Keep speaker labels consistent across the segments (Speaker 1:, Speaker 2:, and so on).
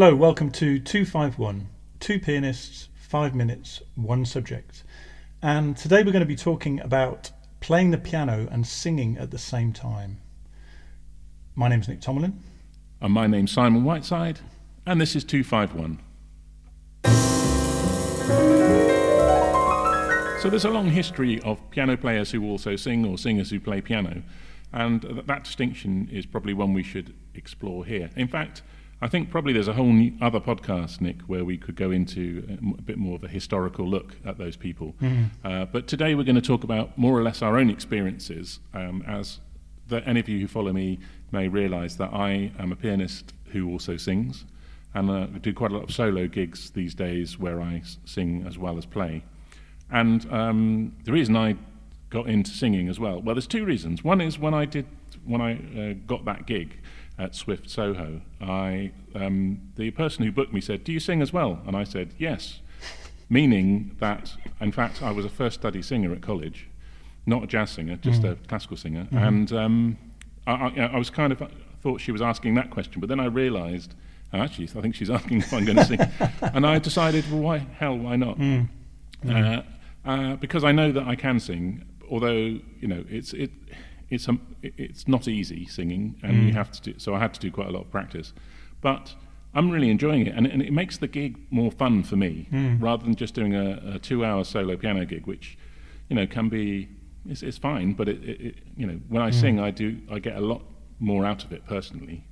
Speaker 1: Hello, welcome to 251 Two Pianists, Five Minutes, One Subject. And today we're going to be talking about playing the piano and singing at the same time. My name's Nick Tomlin.
Speaker 2: And my name's Simon Whiteside, and this is 251. So there's a long history of piano players who also sing or singers who play piano, and that distinction is probably one we should explore here. In fact, I think probably there's a whole other podcast, Nick, where we could go into a bit more of a historical look at those people.
Speaker 1: Mm.
Speaker 2: Uh, but today we're going to talk about more or less our own experiences. Um, as the, any of you who follow me may realise that I am a pianist who also sings, and uh, do quite a lot of solo gigs these days where I sing as well as play. And um, the reason I got into singing as well, well, there's two reasons. One is when I did when I uh, got that gig at Swift Soho, I um, the person who booked me said, "Do you sing as well?" And I said, "Yes," meaning that in fact I was a first study singer at college, not a jazz singer, just a classical singer, and um, I, I, I was kind of thought she was asking that question, but then I realised. Actually, I think she's asking if I'm going to sing, and I decided, well, why hell, why not? Uh, uh, because I know that I can sing, although you know it's it it's um, it's not easy singing, and you have to do. So I had to do quite a lot of practice, but I'm really enjoying it, and, and it makes the gig more fun for me rather than just doing a, a two-hour solo piano gig, which you know can be it's, it's fine, but it, it, it you know when I sing, I do I get a lot more out of it personally.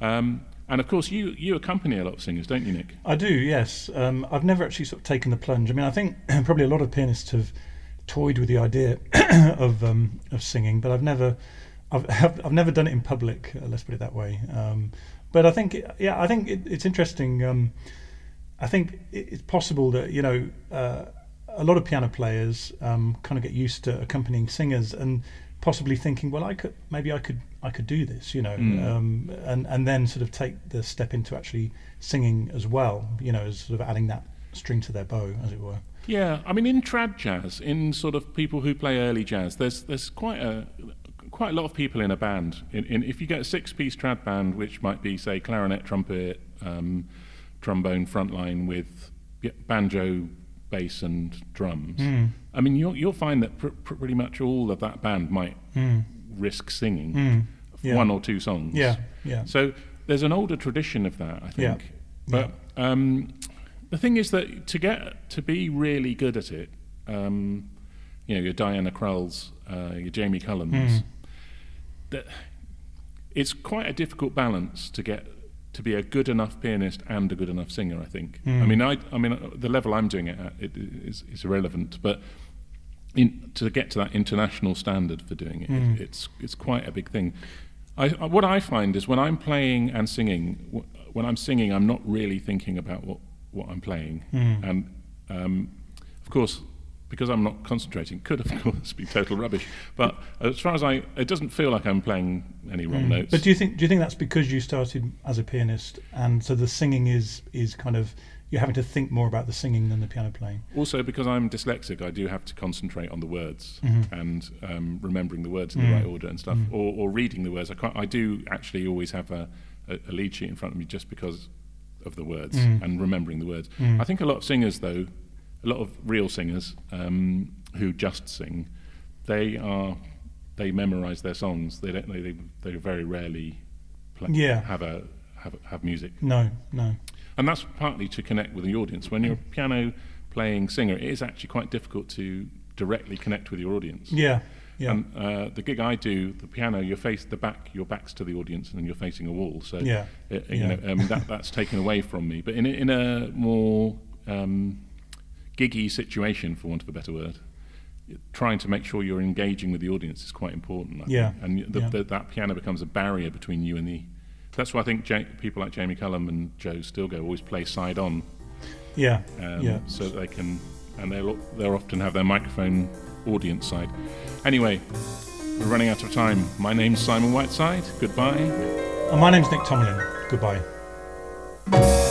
Speaker 2: Um, and of course, you you accompany a lot of singers, don't you, Nick?
Speaker 1: I do, yes. Um, I've never actually sort of taken the plunge. I mean, I think probably a lot of pianists have toyed with the idea of um, of singing, but I've never, I've I've, never done it in public. Uh, let's put it that way. Um, but I think, yeah, I think it, it's interesting. Um, I think it- it's possible that you know uh, a lot of piano players um, kind of get used to accompanying singers and possibly thinking, well, I could maybe I could I could do this, you know, um, and and then sort of take the step into actually singing as well, you know, as sort of adding that string to their bow, as it were.
Speaker 2: Yeah, I mean, in trad jazz, in sort of people who play early jazz, there's there's quite a quite a lot of people in a band. In, in if you get a six-piece trad band, which might be say clarinet, trumpet, um, trombone, frontline with banjo, bass, and drums. I mean, you'll you'll find that pr- pr- pretty much all of that band might risk singing
Speaker 1: Mm. Yeah.
Speaker 2: one or two songs.
Speaker 1: Yeah, yeah.
Speaker 2: So there's an older tradition of that, I
Speaker 1: Yeah.
Speaker 2: think. But um, the thing is that to get to be really good at it, um, you know, your Diana Kralls, uh, your Jamie Cullums, that it's quite a difficult balance to get to be a good enough pianist and a good enough singer. I think. I mean, I, I mean, uh, the level I'm doing it at it is, is irrelevant, but. In, to get to that international standard for doing it, it's it's quite a big thing. I, what I find is when I'm playing and singing, wh- when I'm singing, I'm not really thinking about what, what I'm playing. And um, of course, because I'm not concentrating, could of course be total rubbish. But as far as I, it doesn't feel like I'm playing any wrong notes.
Speaker 1: But do you think do you think that's because you started as a pianist, and so the singing is is kind of you're having to think more about the singing than the piano playing?
Speaker 2: also, because I'm dyslexic, I do have to concentrate on the words
Speaker 1: Mm-hmm.
Speaker 2: and um, remembering the words in
Speaker 1: Mm.
Speaker 2: the right order and stuff, or, or reading the words. I, I do actually always have a, a, a lead sheet in front of me just because of the words
Speaker 1: Mm.
Speaker 2: and remembering the words. I think a lot of singers, though, a lot of real singers um, who just sing, they are they memorize their songs. They don't. They they, they very rarely play,
Speaker 1: Yeah.
Speaker 2: have a have have music.
Speaker 1: No, no.
Speaker 2: And that's partly to connect with the audience. When you're a piano playing singer, it is actually quite difficult to directly connect with your audience.
Speaker 1: Yeah, yeah,
Speaker 2: And uh, the gig I do, the piano, your face, the back, your back's to the audience, and then you're facing a wall. So
Speaker 1: Yeah,
Speaker 2: it-
Speaker 1: yeah.
Speaker 2: know, um, that that's taken away from me. But in a, in a more um, giggy situation, for want of a better word, trying to make sure you're engaging with the audience is quite important. I
Speaker 1: Yeah,
Speaker 2: think. and the,
Speaker 1: yeah.
Speaker 2: the, that piano becomes a barrier between you and the. That's why I think ja- people like Jamie Cullum and Joe Stilgoe always play side on,
Speaker 1: yeah,
Speaker 2: um,
Speaker 1: yeah.
Speaker 2: so that they can, and they'll they'll often have their microphone audience side. Anyway, we're running out of time. My name's Simon Whiteside. Goodbye.
Speaker 1: And my name's Nick Tomlin. Goodbye.